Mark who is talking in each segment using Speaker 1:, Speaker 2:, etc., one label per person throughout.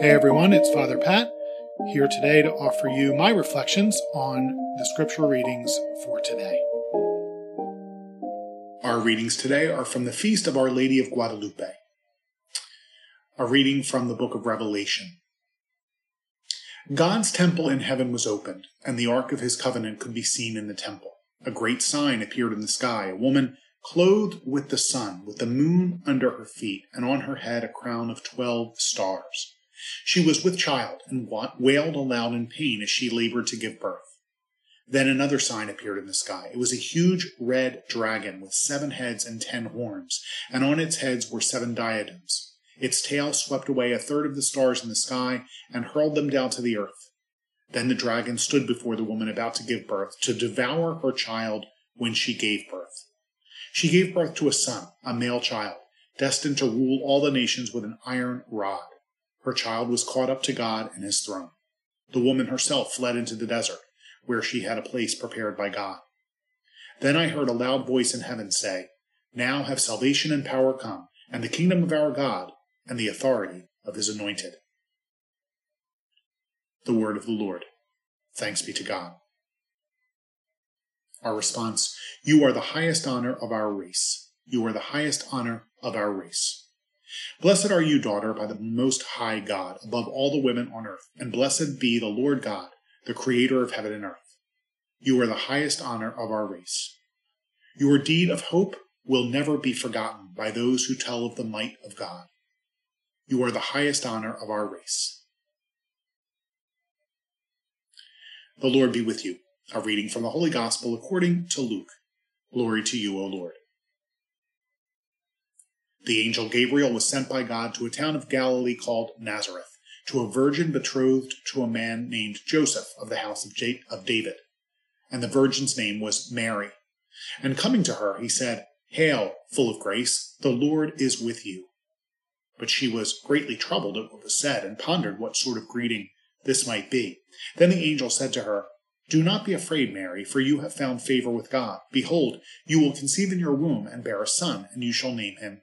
Speaker 1: Hey everyone, it's Father Pat here today to offer you my reflections on the scripture readings for today. Our readings today are from the Feast of Our Lady of Guadalupe, a reading from the book of Revelation. God's temple in heaven was opened, and the ark of his covenant could be seen in the temple. A great sign appeared in the sky, a woman clothed with the sun, with the moon under her feet, and on her head a crown of twelve stars. She was with child, and wailed aloud in pain as she labored to give birth. Then another sign appeared in the sky. It was a huge red dragon with seven heads and ten horns, and on its heads were seven diadems. Its tail swept away a third of the stars in the sky and hurled them down to the earth. Then the dragon stood before the woman about to give birth, to devour her child when she gave birth. She gave birth to a son, a male child, destined to rule all the nations with an iron rod. Her child was caught up to God and his throne. The woman herself fled into the desert, where she had a place prepared by God. Then I heard a loud voice in heaven say, Now have salvation and power come, and the kingdom of our God, and the authority of his anointed. The word of the Lord. Thanks be to God. Our response You are the highest honor of our race. You are the highest honor of our race. Blessed are you, daughter, by the Most High God, above all the women on earth, and blessed be the Lord God, the Creator of heaven and earth. You are the highest honor of our race. Your deed of hope will never be forgotten by those who tell of the might of God. You are the highest honor of our race. The Lord be with you. A reading from the Holy Gospel according to Luke. Glory to you, O Lord. The angel Gabriel was sent by God to a town of Galilee called Nazareth, to a virgin betrothed to a man named Joseph of the house of, J- of David. And the virgin's name was Mary. And coming to her, he said, Hail, full of grace, the Lord is with you. But she was greatly troubled at what was said, and pondered what sort of greeting this might be. Then the angel said to her, do not be afraid, Mary, for you have found favor with God. Behold, you will conceive in your womb and bear a son, and you shall name him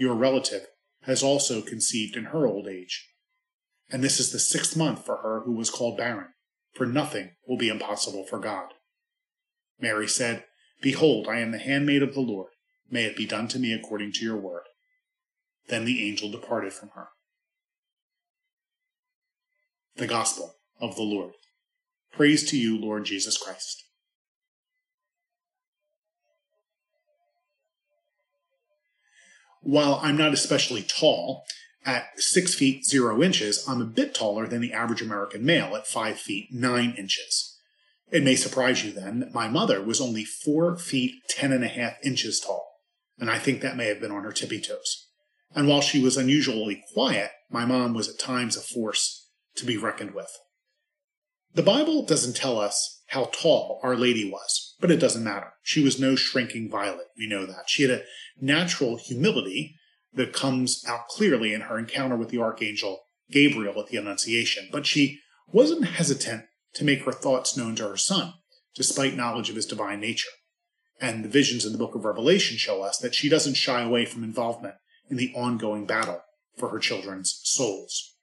Speaker 1: your relative, has also conceived in her old age. And this is the sixth month for her who was called barren, for nothing will be impossible for God. Mary said, Behold, I am the handmaid of the Lord. May it be done to me according to your word. Then the angel departed from her. The Gospel of the Lord. Praise to you, Lord Jesus Christ. While I'm not especially tall, at 6 feet 0 inches, I'm a bit taller than the average American male at 5 feet 9 inches. It may surprise you then that my mother was only 4 feet 10 and a half inches tall, and I think that may have been on her tippy toes. And while she was unusually quiet, my mom was at times a force to be reckoned with. The Bible doesn't tell us how tall Our Lady was, but it doesn't matter. She was no shrinking violet. We know that. She had a natural humility that comes out clearly in her encounter with the archangel Gabriel at the Annunciation, but she wasn't hesitant to make her thoughts known to her son, despite knowledge of his divine nature. And the visions in the book of Revelation show us that she doesn't shy away from involvement in the ongoing battle for her children's souls.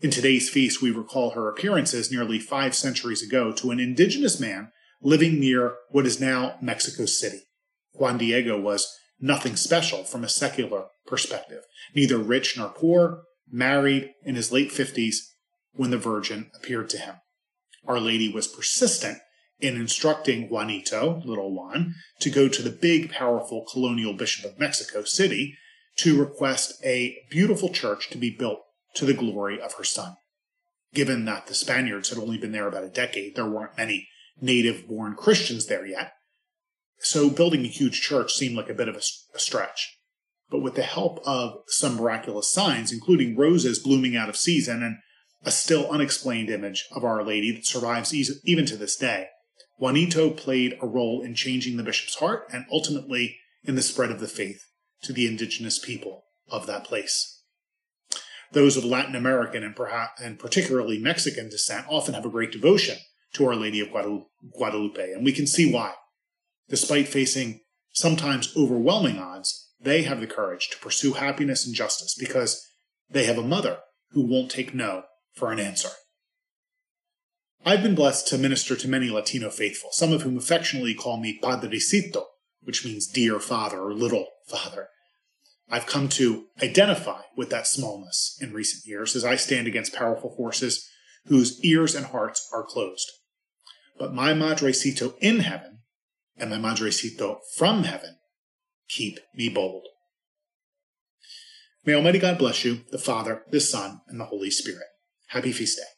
Speaker 1: In today's feast, we recall her appearances nearly five centuries ago to an indigenous man living near what is now Mexico City. Juan Diego was nothing special from a secular perspective, neither rich nor poor, married in his late 50s when the Virgin appeared to him. Our Lady was persistent in instructing Juanito, little Juan, to go to the big, powerful colonial bishop of Mexico City to request a beautiful church to be built to the glory of her son. Given that the Spaniards had only been there about a decade, there weren't many native born Christians there yet. So building a huge church seemed like a bit of a, a stretch. But with the help of some miraculous signs, including roses blooming out of season and a still unexplained image of Our Lady that survives even to this day, Juanito played a role in changing the bishop's heart and ultimately in the spread of the faith to the indigenous people of that place. Those of Latin American and, perhaps, and particularly Mexican descent often have a great devotion to Our Lady of Guadalupe, and we can see why. Despite facing sometimes overwhelming odds, they have the courage to pursue happiness and justice because they have a mother who won't take no for an answer. I've been blessed to minister to many Latino faithful, some of whom affectionately call me Padrecito, which means dear father or little father. I've come to identify with that smallness in recent years as I stand against powerful forces whose ears and hearts are closed. But my Madrecita in heaven and my Madrecita from heaven keep me bold. May Almighty God bless you, the Father, the Son, and the Holy Spirit. Happy Feast Day.